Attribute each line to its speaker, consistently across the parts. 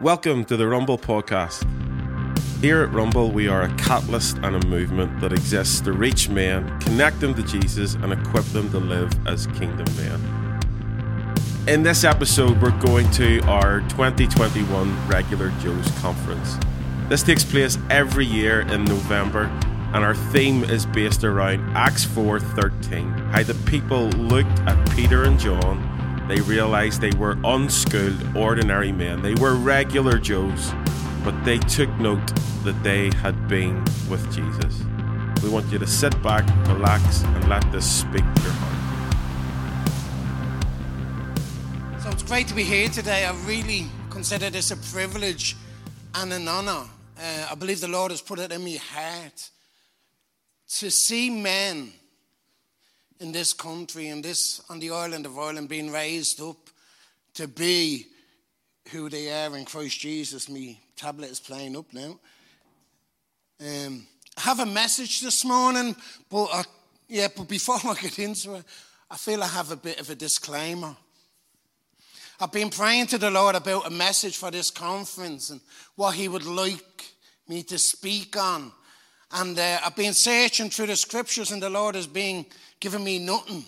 Speaker 1: Welcome to the Rumble Podcast. Here at Rumble, we are a catalyst and a movement that exists to reach men, connect them to Jesus, and equip them to live as kingdom men. In this episode, we're going to our 2021 Regular Joe's Conference. This takes place every year in November, and our theme is based around Acts 4:13, how the people looked at Peter and John they realized they were unschooled, ordinary men. They were regular Joes, but they took note that they had been with Jesus. We want you to sit back, relax, and let this speak to your heart.
Speaker 2: So it's great to be here today. I really consider this a privilege and an honor. Uh, I believe the Lord has put it in my heart to see men in this country and this on the island of Ireland being raised up to be who they are in Christ Jesus. Me tablet is playing up now. Um, I have a message this morning, but I, yeah, but before I get into it, I feel I have a bit of a disclaimer. I've been praying to the Lord about a message for this conference and what He would like me to speak on. And uh, I've been searching through the scriptures, and the Lord has been giving me nothing.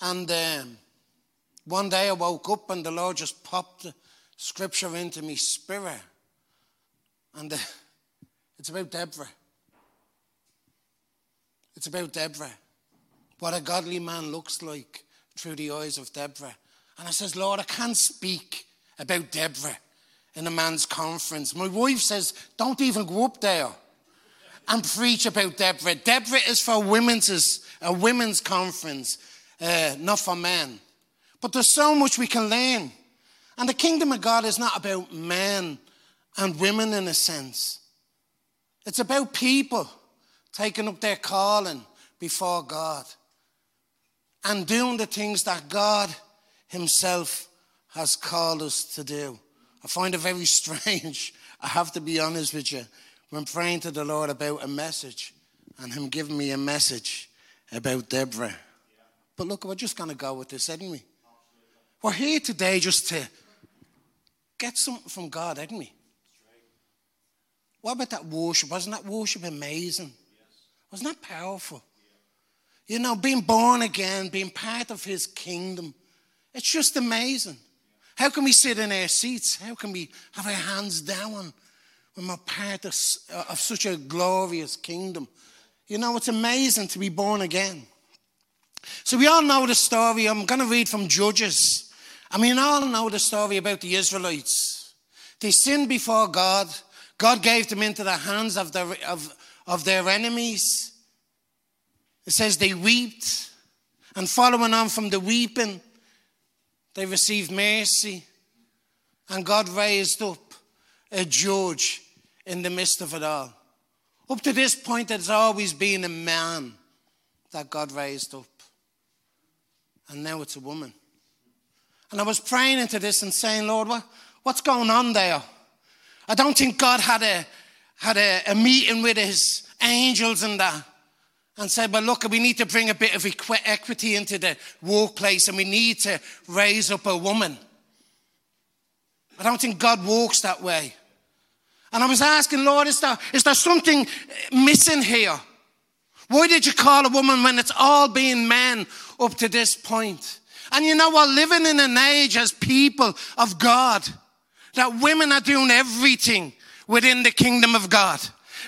Speaker 2: And um, one day I woke up, and the Lord just popped scripture into me spirit. And uh, it's about Deborah. It's about Deborah. What a godly man looks like through the eyes of Deborah. And I says, Lord, I can't speak about Deborah in a man's conference. My wife says, don't even go up there and preach about Deborah. Deborah is for women's, a women's conference, uh, not for men. But there's so much we can learn. And the kingdom of God is not about men and women in a sense. It's about people taking up their calling before God and doing the things that God Himself has called us to do. I find it very strange, I have to be honest with you, when praying to the Lord about a message and Him giving me a message about Deborah. But look, we're just going to go with this, aren't we? We're here today just to get something from God, aren't we? What about that worship? Wasn't that worship amazing? Wasn't that powerful? You know, being born again, being part of His kingdom, it's just amazing. How can we sit in our seats? How can we have our hands down I'm a part of, of such a glorious kingdom. You know, it's amazing to be born again. So we all know the story. I'm going to read from Judges. I mean, all know the story about the Israelites. They sinned before God. God gave them into the hands of their, of, of their enemies. It says they wept. And following on from the weeping, they received mercy. And God raised up a judge in the midst of it all. Up to this point, it's always been a man that God raised up. And now it's a woman. And I was praying into this and saying, Lord, what, what's going on there? I don't think God had a had a, a meeting with his angels and that and said, But look, we need to bring a bit of equity into the workplace and we need to raise up a woman. I don't think God walks that way. And I was asking, Lord, is there, is there something missing here? Why did you call a woman when it's all been men up to this point? And you know what? Living in an age as people of God, that women are doing everything within the kingdom of God.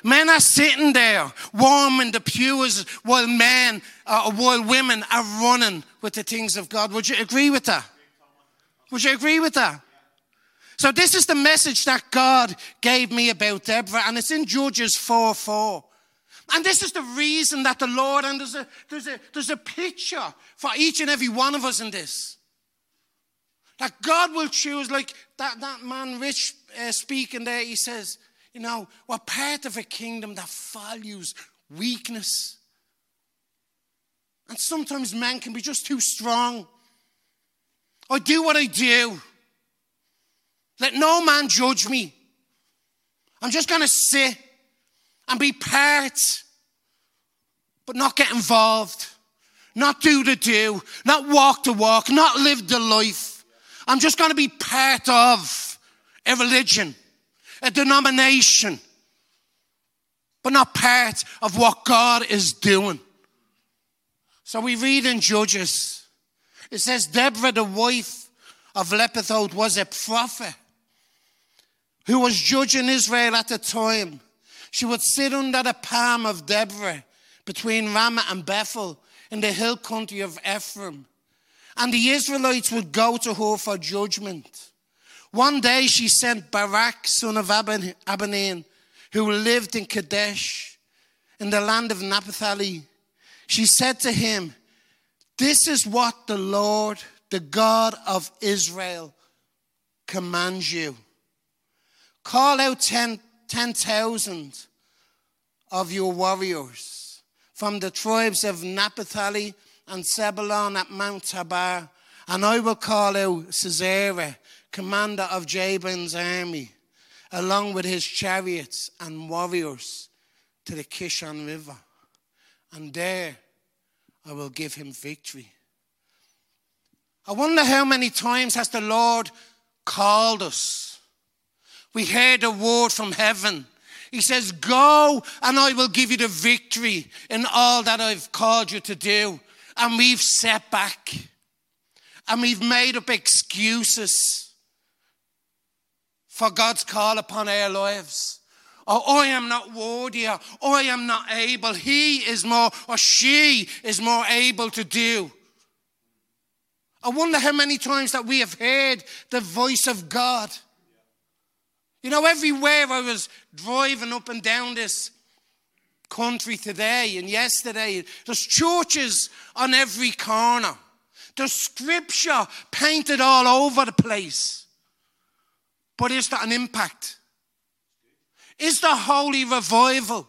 Speaker 2: Men are sitting there warm warming the pews while men, uh, while women are running with the things of God. Would you agree with that? Would you agree with that? So this is the message that God gave me about Deborah, and it's in Judges 4 4. And this is the reason that the Lord, and there's a, there's a, there's a picture for each and every one of us in this. That God will choose, like that, that man Rich uh, speaking there, he says, you know, we're part of a kingdom that values weakness. And sometimes men can be just too strong. I do what I do. Let no man judge me. I'm just going to sit and be part, but not get involved, not do the do, not walk the walk, not live the life. I'm just going to be part of a religion, a denomination, but not part of what God is doing. So we read in Judges, it says, Deborah, the wife of Lapidoth, was a prophet who was judging Israel at the time. She would sit under the palm of Deborah between Ramah and Bethel in the hill country of Ephraim. And the Israelites would go to her for judgment. One day she sent Barak, son of Abinoam, who lived in Kadesh in the land of Naphtali. She said to him, This is what the Lord, the God of Israel, commands you. Call out 10,000 10, of your warriors from the tribes of Naphtali and Zebulun at Mount Tabor, and I will call out Sisera, commander of Jabin's army, along with his chariots and warriors to the Kishon River. And there I will give him victory. I wonder how many times has the Lord called us. We heard a word from heaven. He says, Go and I will give you the victory in all that I've called you to do. And we've set back and we've made up excuses for God's call upon our lives. Oh, I am not worthy, or oh, I am not able. He is more, or she is more able to do. I wonder how many times that we have heard the voice of God. You know, everywhere I was driving up and down this country today and yesterday, there's churches on every corner. There's scripture painted all over the place. But is that an impact? Is the holy revival?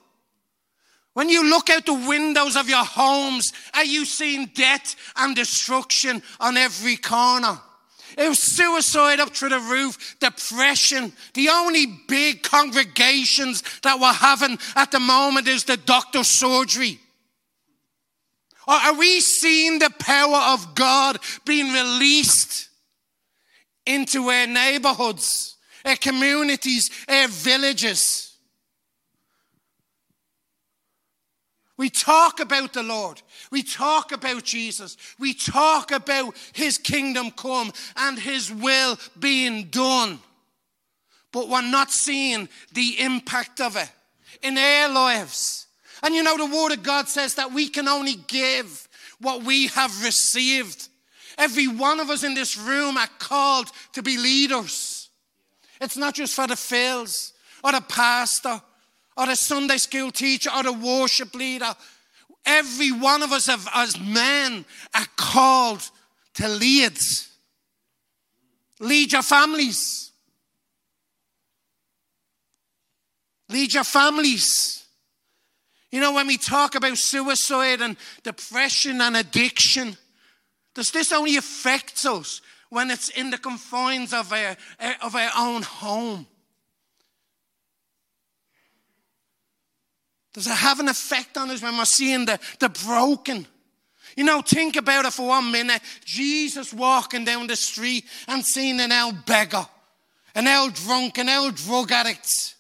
Speaker 2: When you look out the windows of your homes, are you seeing death and destruction on every corner? It was suicide up through the roof, depression. The only big congregations that we're having at the moment is the doctor's surgery. Or are we seeing the power of God being released into our neighborhoods, our communities, our villages? We talk about the Lord. We talk about Jesus. We talk about his kingdom come and his will being done. But we're not seeing the impact of it in our lives. And you know, the Word of God says that we can only give what we have received. Every one of us in this room are called to be leaders. It's not just for the fields or the pastor or a Sunday school teacher or a worship leader. Every one of us have, as men are called to lead. Lead your families. Lead your families. You know, when we talk about suicide and depression and addiction, does this only affect us when it's in the confines of our, eh, of our own home? Does it have an effect on us when we're seeing the, the broken? You know, think about it for one minute. Jesus walking down the street and seeing an old beggar, an old drunk, an old drug addict,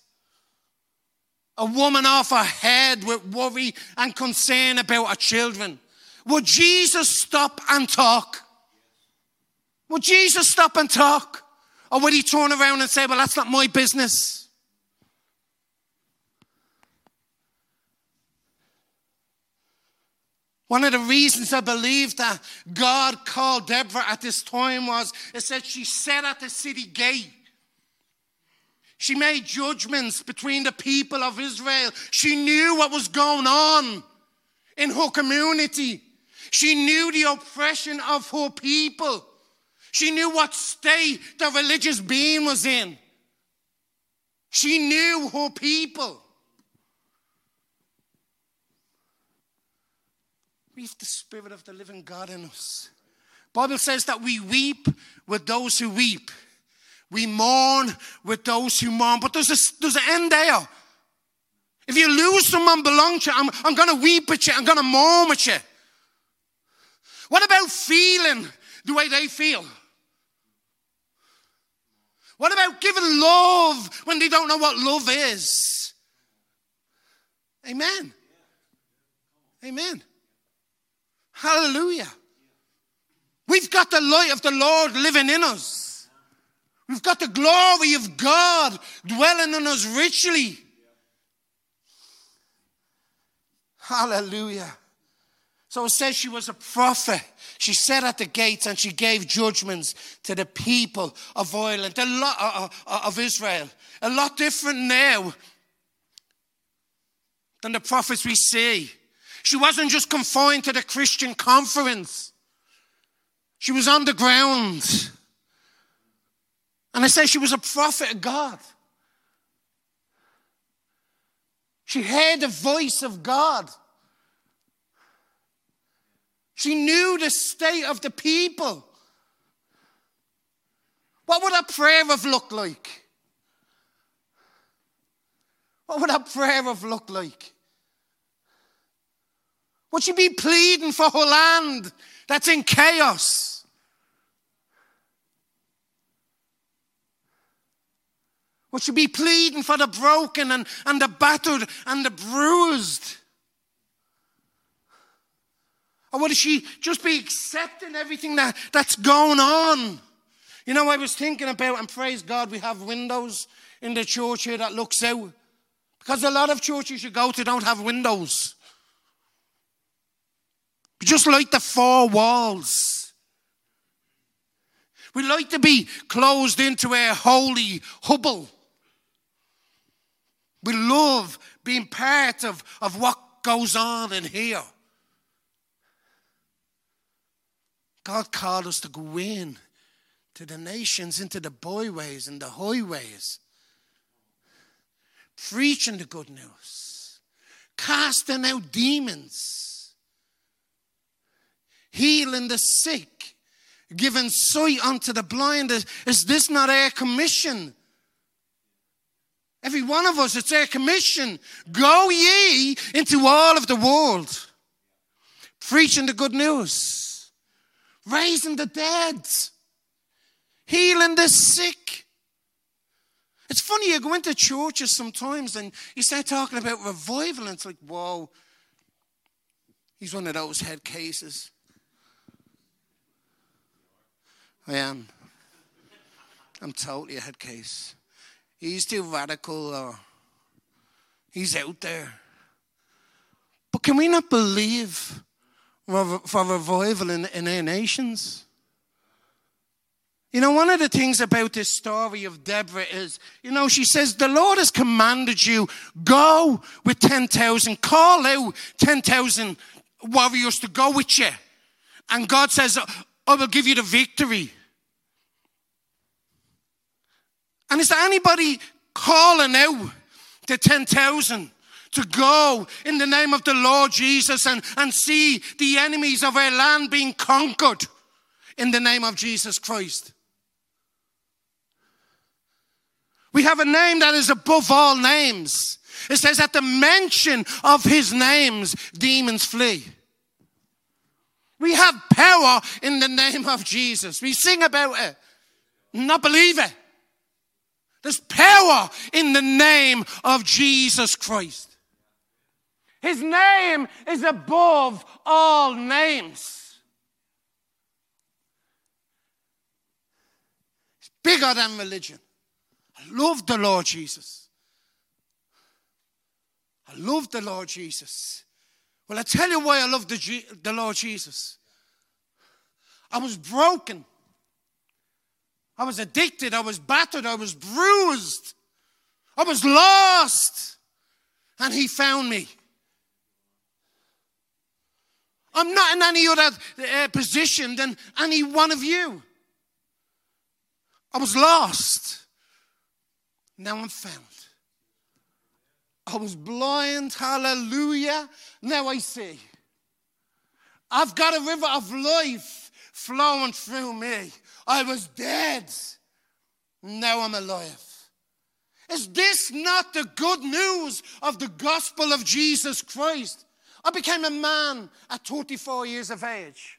Speaker 2: a woman off her head with worry and concern about her children. Would Jesus stop and talk? Would Jesus stop and talk? Or would he turn around and say, Well, that's not my business? One of the reasons I believe that God called Deborah at this time was it said she sat at the city gate. She made judgments between the people of Israel. She knew what was going on in her community. She knew the oppression of her people. She knew what state the religious being was in. She knew her people. We the Spirit of the living God in us. Bible says that we weep with those who weep. We mourn with those who mourn. But there's, a, there's an end there. If you lose someone belong to you, I'm, I'm going to weep with you. I'm going to mourn with you. What about feeling the way they feel? What about giving love when they don't know what love is? Amen. Amen. Hallelujah. We've got the light of the Lord living in us. We've got the glory of God dwelling in us richly. Hallelujah. So it says she was a prophet. She sat at the gates and she gave judgments to the people of Ireland, a lot uh, uh, of Israel. A lot different now than the prophets we see. She wasn't just confined to the Christian conference. She was on the ground. And I say she was a prophet of God. She heard the voice of God. She knew the state of the people. What would a prayer have looked like? What would a prayer have looked like? Would she be pleading for her land that's in chaos? Would she be pleading for the broken and, and the battered and the bruised? Or would she just be accepting everything that, that's going on? You know, I was thinking about, and praise God, we have windows in the church here that looks out. Because a lot of churches you go to don't have windows. Just like the four walls. We like to be closed into a holy hubble. We love being part of, of what goes on in here. God called us to go in to the nations, into the byways and the highways, preaching the good news, casting out demons, healing the sick, giving sight unto the blind. Is this not our commission? Every one of us, it's our commission. Go ye into all of the world, preaching the good news raising the dead, healing the sick. It's funny, you go into churches sometimes and you start talking about revival, and it's like, whoa, he's one of those head cases. I am. I'm totally a head case. He's too radical or he's out there. But can we not believe for revival in, in our nations. You know, one of the things about this story of Deborah is, you know, she says, The Lord has commanded you, go with 10,000, call out 10,000 warriors to go with you. And God says, I will give you the victory. And is there anybody calling out the 10,000? to go in the name of the Lord Jesus and, and see the enemies of our land being conquered in the name of Jesus Christ. We have a name that is above all names. It says, at the mention of his names, demons flee. We have power in the name of Jesus. We sing about it, not believe it. There's power in the name of Jesus Christ. His name is above all names. It's bigger than religion. I love the Lord Jesus. I love the Lord Jesus. Well, I tell you why I love the, G- the Lord Jesus. I was broken. I was addicted. I was battered. I was bruised. I was lost. And He found me. I'm not in any other uh, position than any one of you. I was lost. Now I'm found. I was blind. Hallelujah. Now I see. I've got a river of life flowing through me. I was dead. Now I'm alive. Is this not the good news of the gospel of Jesus Christ? I became a man at 24 years of age.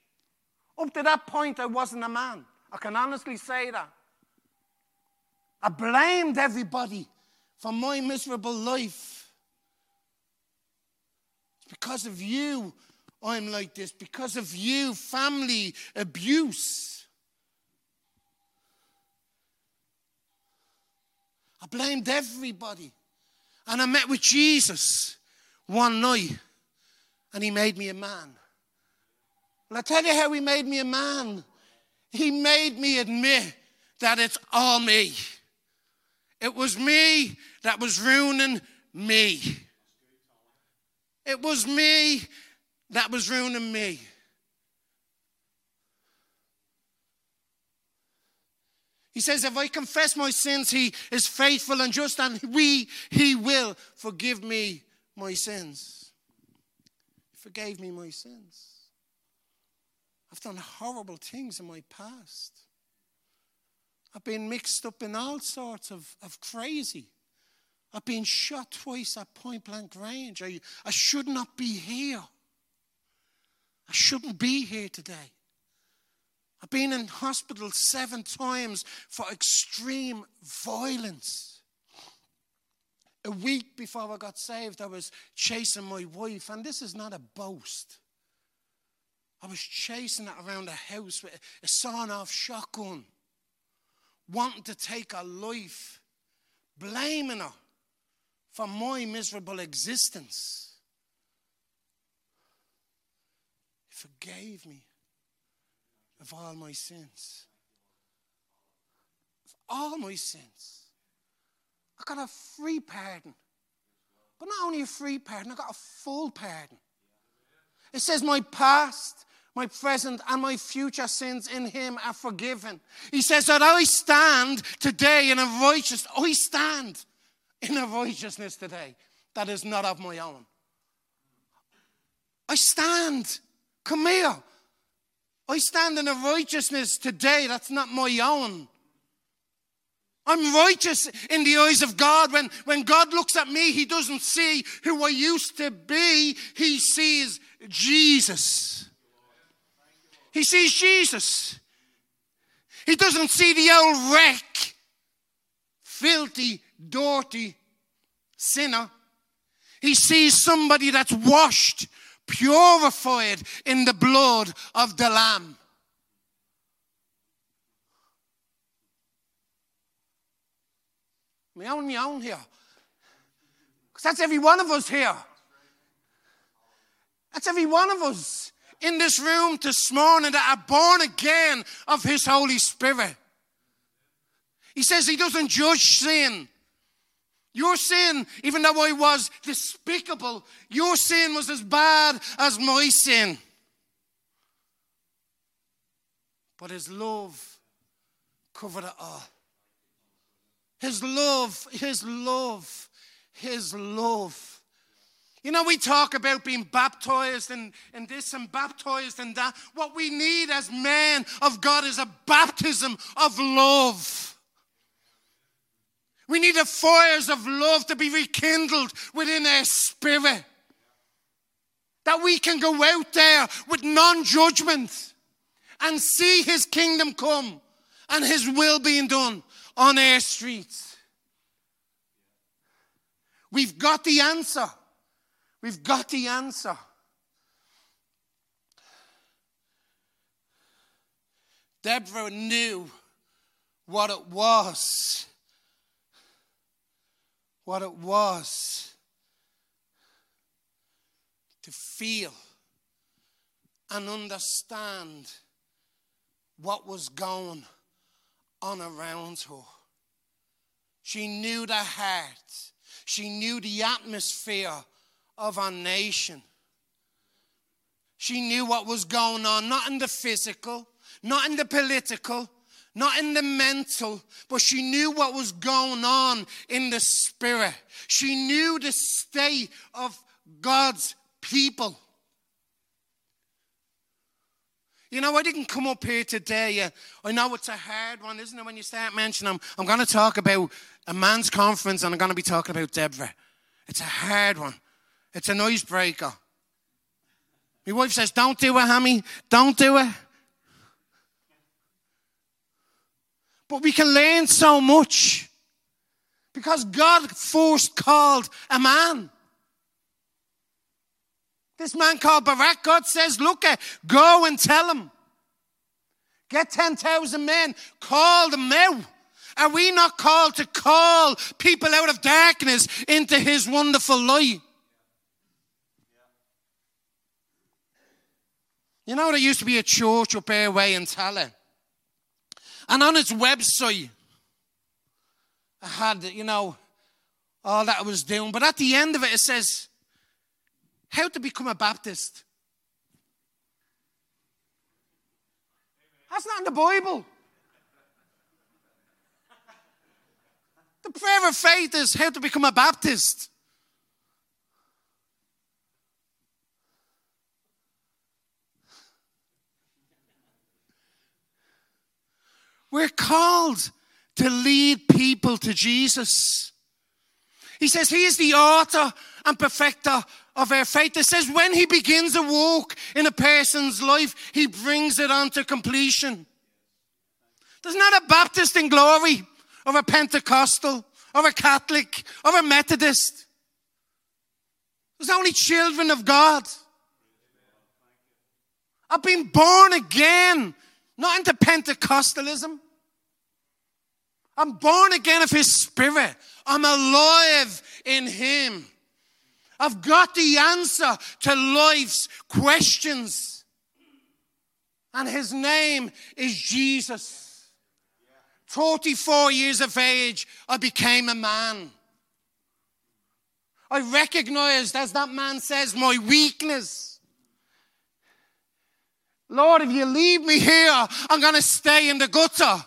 Speaker 2: Up to that point, I wasn't a man. I can honestly say that. I blamed everybody for my miserable life. Because of you I'm like this. Because of you, family abuse. I blamed everybody. And I met with Jesus one night, and he made me a man. And I tell you how he made me a man. He made me admit that it's all me. It was me that was ruining me. It was me that was ruining me. He says, If I confess my sins, He is faithful and just, and we, He will forgive me my sins. He forgave me my sins. I've done horrible things in my past. I've been mixed up in all sorts of, of crazy. I've been shot twice at point blank range. I, I should not be here. I shouldn't be here today. I've been in hospital seven times for extreme violence. A week before I got saved, I was chasing my wife, and this is not a boast. I was chasing it around the house with a sawn off shotgun wanting to take her life, blaming her for my miserable existence. He forgave me of all my sins. Of all my sins. I got a free pardon. But not only a free pardon, I got a full pardon. It says, My past my present and my future sins in him are forgiven. He says that I stand today in a righteous, I stand in a righteousness today that is not of my own. I stand. Come here. I stand in a righteousness today that's not my own. I'm righteous in the eyes of God. When, when God looks at me, He doesn't see who I used to be, He sees Jesus. He sees Jesus. He doesn't see the old wreck, filthy, dirty sinner. He sees somebody that's washed, purified in the blood of the Lamb. Me own, own here. Because that's every one of us here. That's every one of us in this room this morning that are born again of His Holy Spirit. He says He doesn't judge sin. Your sin, even though I was despicable, your sin was as bad as my sin. But His love covered it all. His love, His love, His love you know, we talk about being baptized and, and this and baptized and that. What we need as men of God is a baptism of love. We need the fires of love to be rekindled within our spirit. That we can go out there with non judgment and see His kingdom come and His will being done on our streets. We've got the answer. We've got the answer. Deborah knew what it was. What it was to feel and understand what was going on around her. She knew the heart, she knew the atmosphere of our nation. She knew what was going on, not in the physical, not in the political, not in the mental, but she knew what was going on in the spirit. She knew the state of God's people. You know, I didn't come up here today. Uh, I know it's a hard one, isn't it? When you start mentioning, I'm, I'm going to talk about a man's conference and I'm going to be talking about Deborah. It's a hard one. It's an icebreaker. My wife says, Don't do it, Hammy. Don't do it. But we can learn so much. Because God first called a man. This man called Barak, God says, Look, go and tell him. Get 10,000 men, call them now. Are we not called to call people out of darkness into his wonderful light? You know, there used to be a church up here way in Tallaght. And on its website, I had, you know, all that I was doing. But at the end of it, it says, how to become a Baptist. That's not in the Bible. The prayer of faith is how to become a Baptist. We're called to lead people to Jesus. He says he is the author and perfecter of our faith. It says when he begins a walk in a person's life, he brings it on to completion. There's not a Baptist in glory or a Pentecostal or a Catholic or a Methodist. There's only children of God. I've been born again, not into Pentecostalism. I'm born again of His Spirit. I'm alive in Him. I've got the answer to life's questions. And His name is Jesus. 44 years of age, I became a man. I recognized, as that man says, my weakness. Lord, if you leave me here, I'm going to stay in the gutter.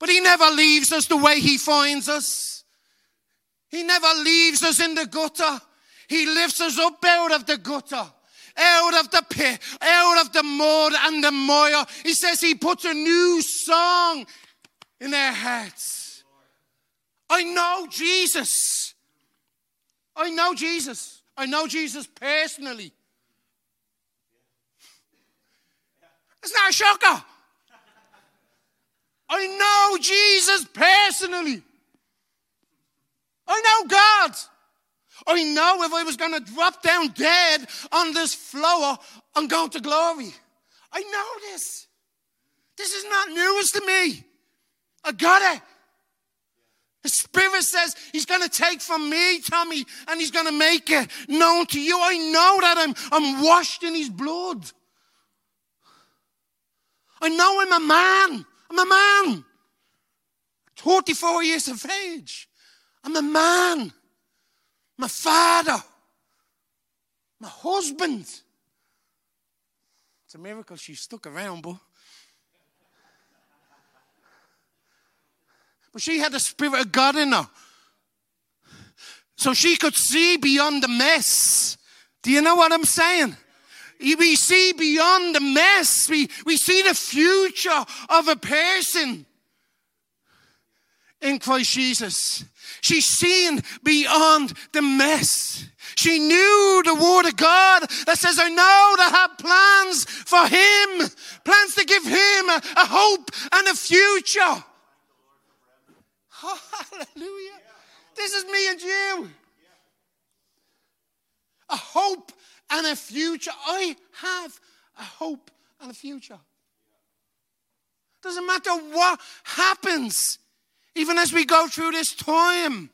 Speaker 2: But He never leaves us the way He finds us. He never leaves us in the gutter. He lifts us up out of the gutter, out of the pit, out of the mud and the mire. He says He puts a new song in their hearts. I know Jesus. I know Jesus. I know Jesus personally. It's not a shocker. I know Jesus personally. I know God. I know if I was going to drop down dead on this floor, I'm going to glory. I know this. This is not news to me. I got it. The Spirit says He's going to take from me, Tommy, and He's going to make it known to you. I know that I'm, I'm washed in His blood. I know I'm a man. I'm a man. 44 years of age. I'm a man. My father. My husband. It's a miracle she stuck around, but. But she had the Spirit of God in her. So she could see beyond the mess. Do you know what I'm saying? We see beyond the mess. We, we see the future of a person in Christ Jesus. She's seen beyond the mess. She knew the word of God that says, I know that have plans for him, plans to give him a, a hope and a future. Oh, hallelujah. This is me and you. A hope and a future. I have a hope and a future. Doesn't matter what happens, even as we go through this time.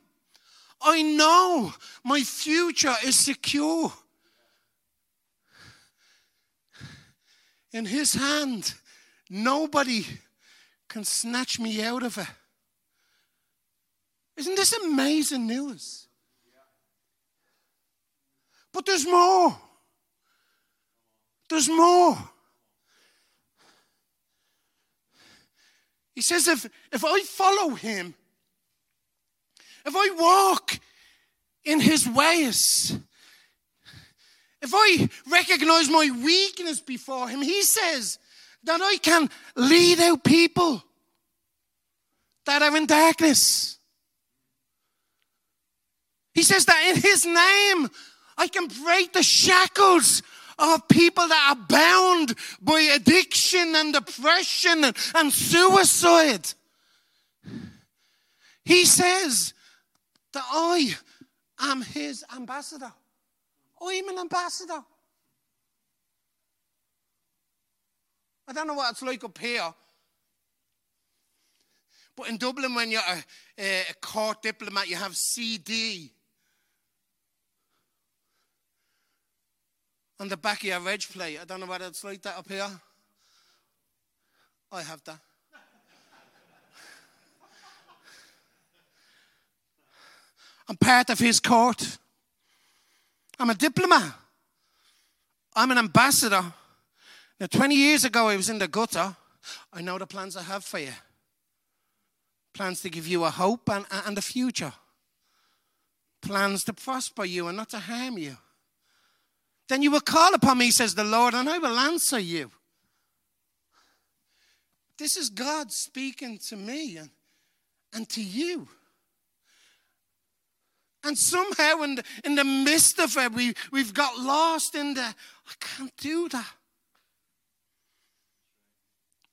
Speaker 2: I know my future is secure. In His hand, nobody can snatch me out of it. Isn't this amazing news? But there's more. There's more. He says, if, if I follow him, if I walk in his ways, if I recognize my weakness before him, he says that I can lead out people that are in darkness. He says that in his name, I can break the shackles of people that are bound by addiction and depression and, and suicide. He says that I am his ambassador. I'm an ambassador. I don't know what it's like up here. But in Dublin, when you're a, a court diplomat, you have CD. On the back of your reg plate. I don't know whether it's like that up here. I have that. I'm part of his court. I'm a diplomat. I'm an ambassador. Now, 20 years ago, I was in the gutter. I know the plans I have for you plans to give you a hope and, and a future, plans to prosper you and not to harm you. Then you will call upon me, says the Lord, and I will answer you. This is God speaking to me and, and to you. And somehow, in the, in the midst of it, we, we've got lost in the, I can't do that.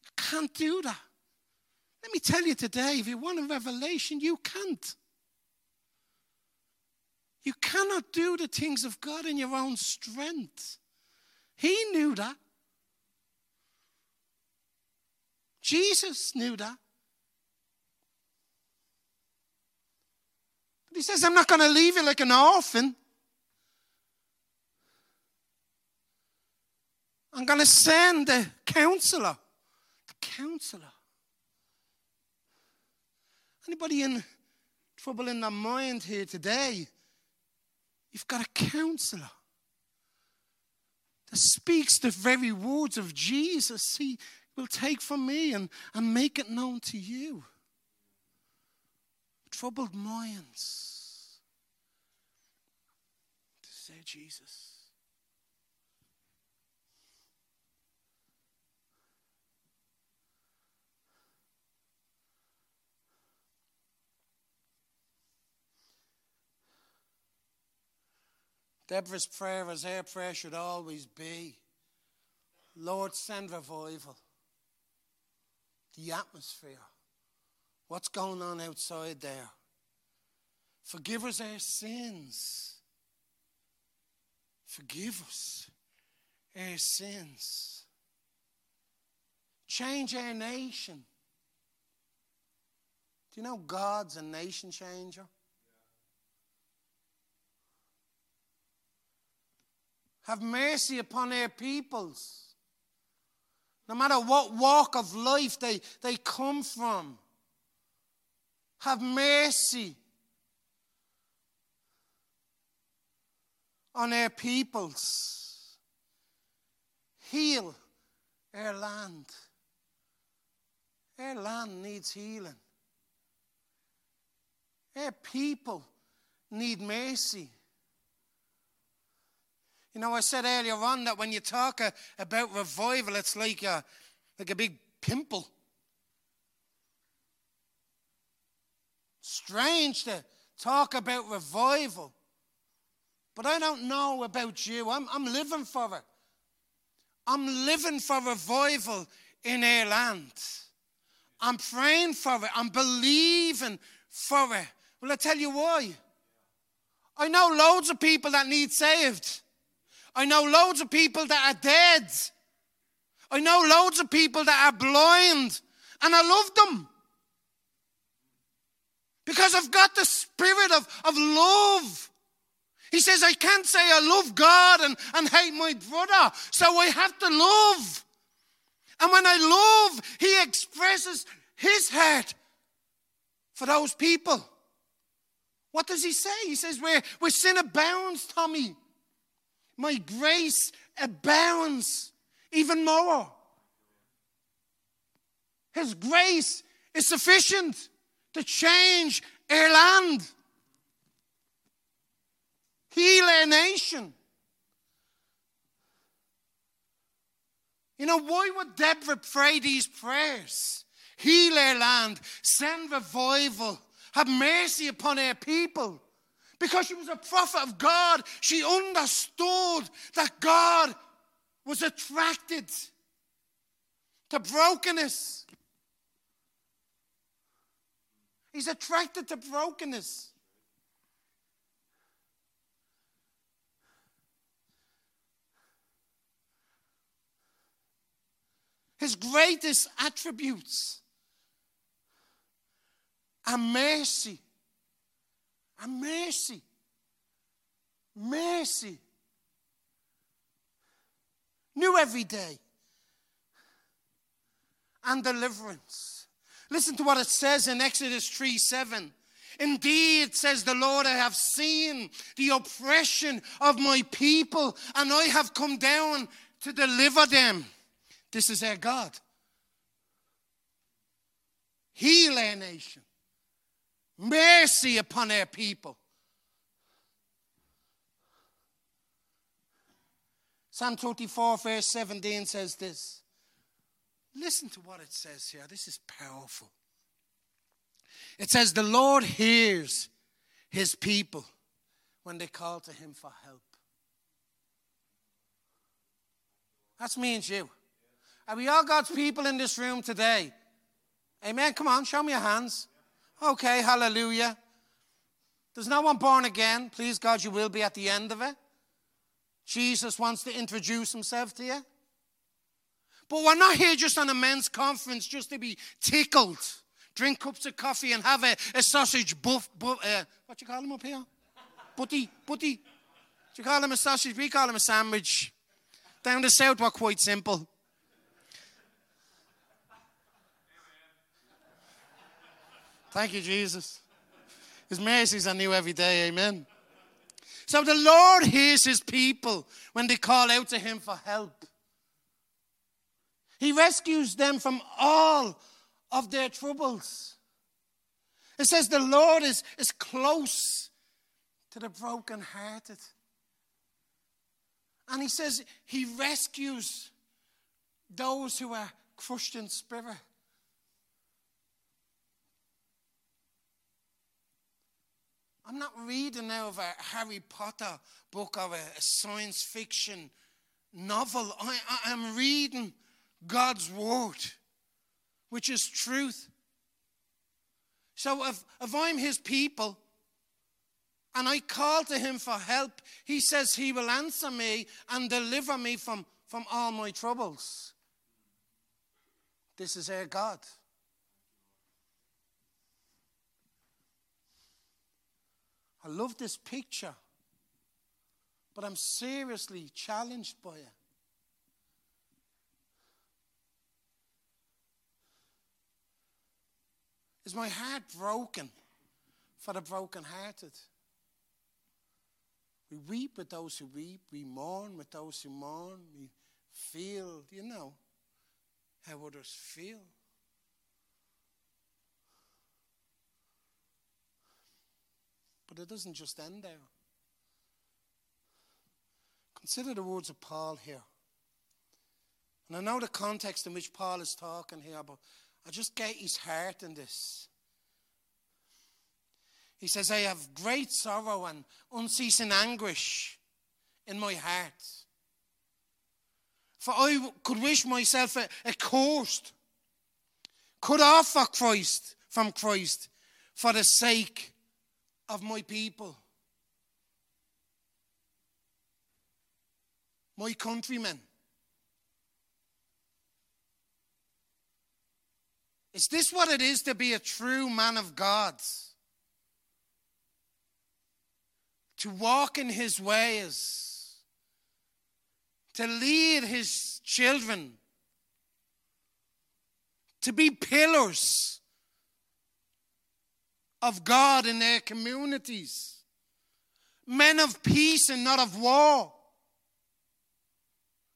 Speaker 2: I can't do that. Let me tell you today if you want a revelation, you can't. You cannot do the things of God in your own strength. He knew that. Jesus knew that. But he says, I'm not going to leave you like an orphan. I'm going to send the counselor. The counselor. Anybody in trouble in their mind here today? You've got a counselor that speaks the very words of Jesus. He will take from me and, and make it known to you. Troubled minds. To say Jesus. Deborah's prayer, as her prayer should always be Lord, send revival. The atmosphere. What's going on outside there? Forgive us our sins. Forgive us our sins. Change our nation. Do you know God's a nation changer? Have mercy upon our peoples. No matter what walk of life they, they come from. Have mercy on our peoples. Heal our land. Our land needs healing. Our people need mercy. You know, I said earlier on that when you talk uh, about revival, it's like a, like a big pimple. Strange to talk about revival. But I don't know about you. I'm, I'm living for it. I'm living for revival in our land. I'm praying for it. I'm believing for it. Well, I tell you why. I know loads of people that need saved. I know loads of people that are dead. I know loads of people that are blind. And I love them. Because I've got the spirit of, of love. He says, I can't say I love God and, and hate my brother. So I have to love. And when I love, he expresses his heart for those people. What does he say? He says, where, where sin abounds, Tommy, my grace abounds even more. His grace is sufficient to change our land, heal our nation. You know, why would Deborah pray these prayers? Heal our land, send revival, have mercy upon our people. Because she was a prophet of God, she understood that God was attracted to brokenness. He's attracted to brokenness. His greatest attributes are mercy. And mercy. Mercy. New every day. And deliverance. Listen to what it says in Exodus 3 7. Indeed, says the Lord, I have seen the oppression of my people, and I have come down to deliver them. This is our God. Heal our nation. Mercy upon our people. Psalm 24, verse 17 says this. Listen to what it says here. This is powerful. It says, The Lord hears his people when they call to him for help. That's me and you. Are we all God's people in this room today? Amen. Come on, show me your hands. Okay, hallelujah. There's no one born again. Please, God, you will be at the end of it. Jesus wants to introduce himself to you. But we're not here just on a men's conference just to be tickled, drink cups of coffee, and have a, a sausage buff. buff uh, what you call them up here? Butty, butty. Do you call them a sausage? We call them a sandwich. Down the south, we're quite simple. Thank you, Jesus. His mercies are new every day. Amen. So the Lord hears his people when they call out to him for help. He rescues them from all of their troubles. It says the Lord is, is close to the brokenhearted. And he says he rescues those who are crushed in spirit. I'm not reading now of a Harry Potter book or a, science fiction novel. I, I am reading God's word, which is truth. So if, if I'm his people and I call to him for help, he says he will answer me and deliver me from, from all my troubles. This is our God. I love this picture, but I'm seriously challenged by it. Is my heart broken for the brokenhearted? We weep with those who weep, we mourn with those who mourn, we feel, you know, how others feel. But it doesn't just end there. Consider the words of Paul here. And I know the context in which Paul is talking here, but I just get his heart in this. He says, I have great sorrow and unceasing anguish in my heart. For I could wish myself accursed, cut off for Christ, from Christ, for the sake of my people, my countrymen. Is this what it is to be a true man of God? To walk in his ways, to lead his children, to be pillars of God in their communities, men of peace and not of war,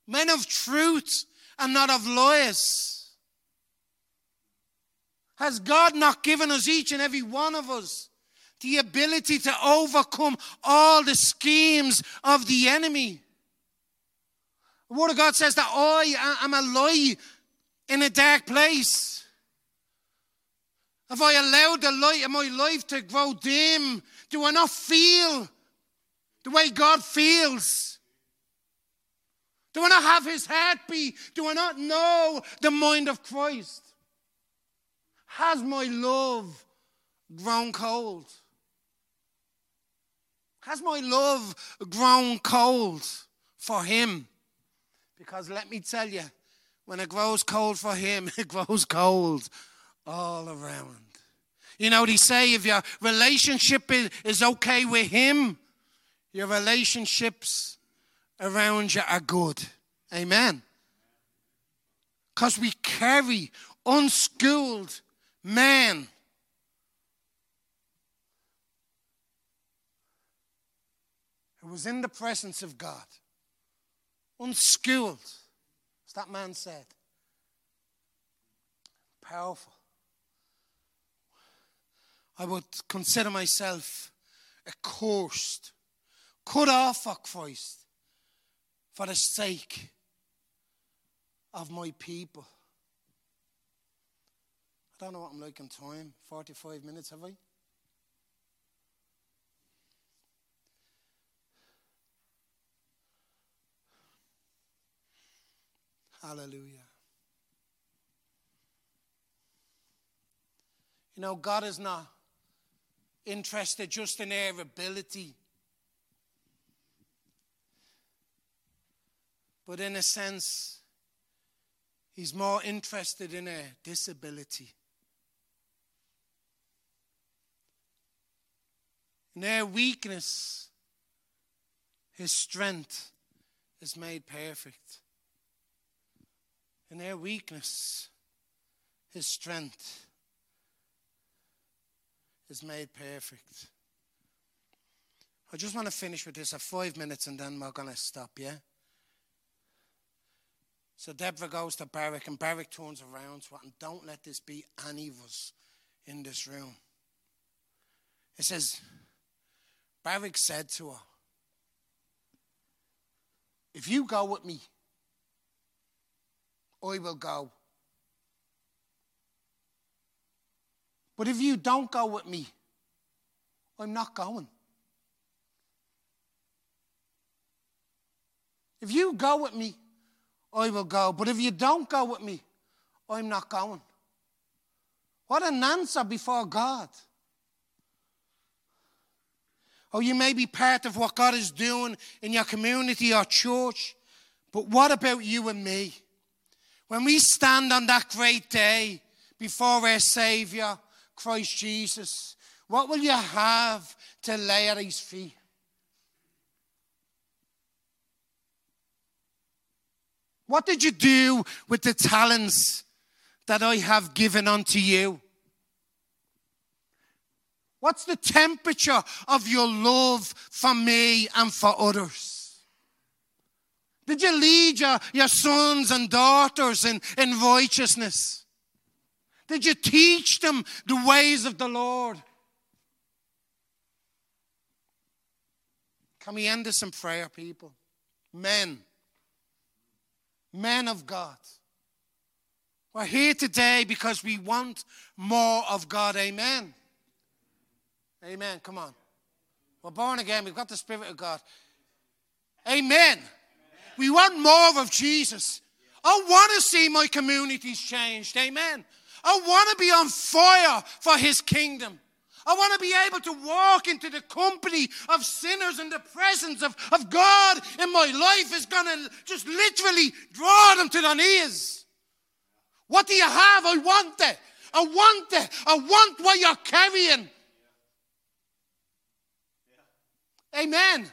Speaker 2: men of truth and not of lies. Has God not given us, each and every one of us, the ability to overcome all the schemes of the enemy? The Word of God says that I am a lie in a dark place. Have I allowed the light of my life to grow dim? Do I not feel the way God feels? Do I not have his heartbeat? Do I not know the mind of Christ? Has my love grown cold? Has my love grown cold for him? Because let me tell you, when it grows cold for him, it grows cold all around. You know, they say if your relationship is, okay with him, your relationships around you are good. Amen. Because we carry unschooled men who was in the presence of God, unschooled, as that man said. Powerful. I would consider myself accursed, cut off of Christ for the sake of my people. I don't know what I'm like in time. 45 minutes, have I? Hallelujah. You know, God is not interested just in our ability, but in a sense, He's more interested in our disability. In our weakness, His strength is made perfect. In our weakness, His strength is made perfect. I just want to finish with this. Have five minutes and then we're going to stop, yeah? So Deborah goes to Barak and Barak turns around to her and don't let this be any of us in this room. It says, Barak said to her, If you go with me, I will go. But if you don't go with me, I'm not going. If you go with me, I will go. But if you don't go with me, I'm not going. What an answer before God. Oh, you may be part of what God is doing in your community or church, but what about you and me? When we stand on that great day before our Savior, Christ Jesus, what will you have to lay at his feet? What did you do with the talents that I have given unto you? What's the temperature of your love for me and for others? Did you lead your, your sons and daughters in, in righteousness? Did you teach them the ways of the Lord? Can we end this in prayer, people? Men, men of God. We're here today because we want more of God. Amen. Amen. Come on. We're born again. We've got the Spirit of God. Amen. We want more of Jesus. I want to see my communities changed. Amen. I want to be on fire for his kingdom. I want to be able to walk into the company of sinners and the presence of, of God in my life is going to just literally draw them to their knees. What do you have? I want it. I want it. I want what you're carrying. Amen.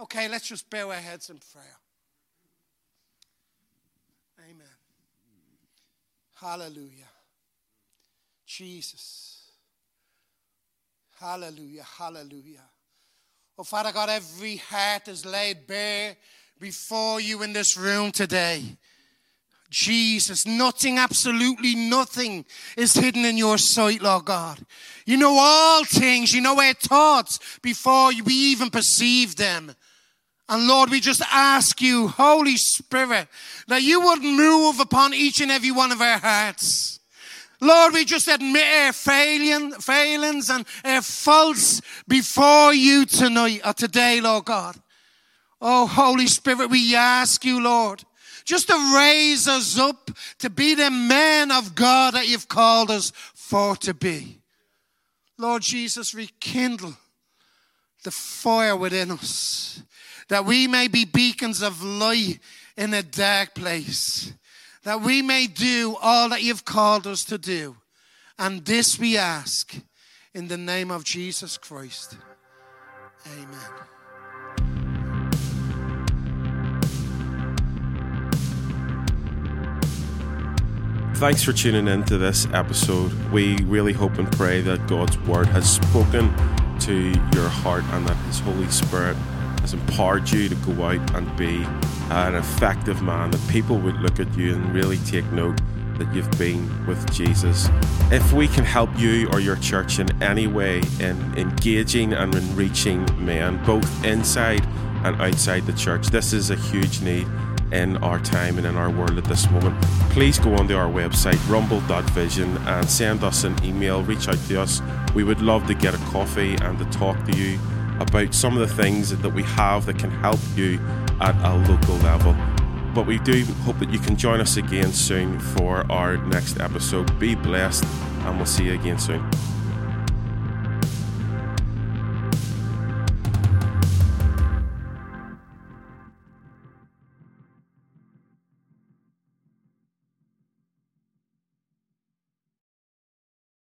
Speaker 2: Okay, let's just bow our heads in prayer. Hallelujah. Jesus. Hallelujah. Hallelujah. Oh, Father God, every heart is laid bare before you in this room today. Jesus, nothing, absolutely nothing is hidden in your sight, Lord God. You know all things. You know our thoughts before we even perceive them. And Lord, we just ask you, Holy Spirit, that you would move upon each and every one of our hearts. Lord, we just admit our failing, failings and our faults before you tonight or today, Lord God. Oh, Holy Spirit, we ask you, Lord, just to raise us up to be the men of God that you've called us for to be. Lord Jesus, rekindle the fire within us, that we may be beacons of light in a dark place, that we may do all that you've called us to do. And this we ask in the name of Jesus Christ. Amen.
Speaker 1: Thanks for tuning in to this episode. We really hope and pray that God's Word has spoken to your heart and that His Holy Spirit has empowered you to go out and be an effective man, that people would look at you and really take note that you've been with Jesus. If we can help you or your church in any way in engaging and in reaching men, both inside and outside the church, this is a huge need in our time and in our world at this moment, please go onto our website, rumble.vision, and send us an email, reach out to us. We would love to get a coffee and to talk to you about some of the things that we have that can help you at a local level. But we do hope that you can join us again soon for our next episode. Be blessed, and we'll see you again soon.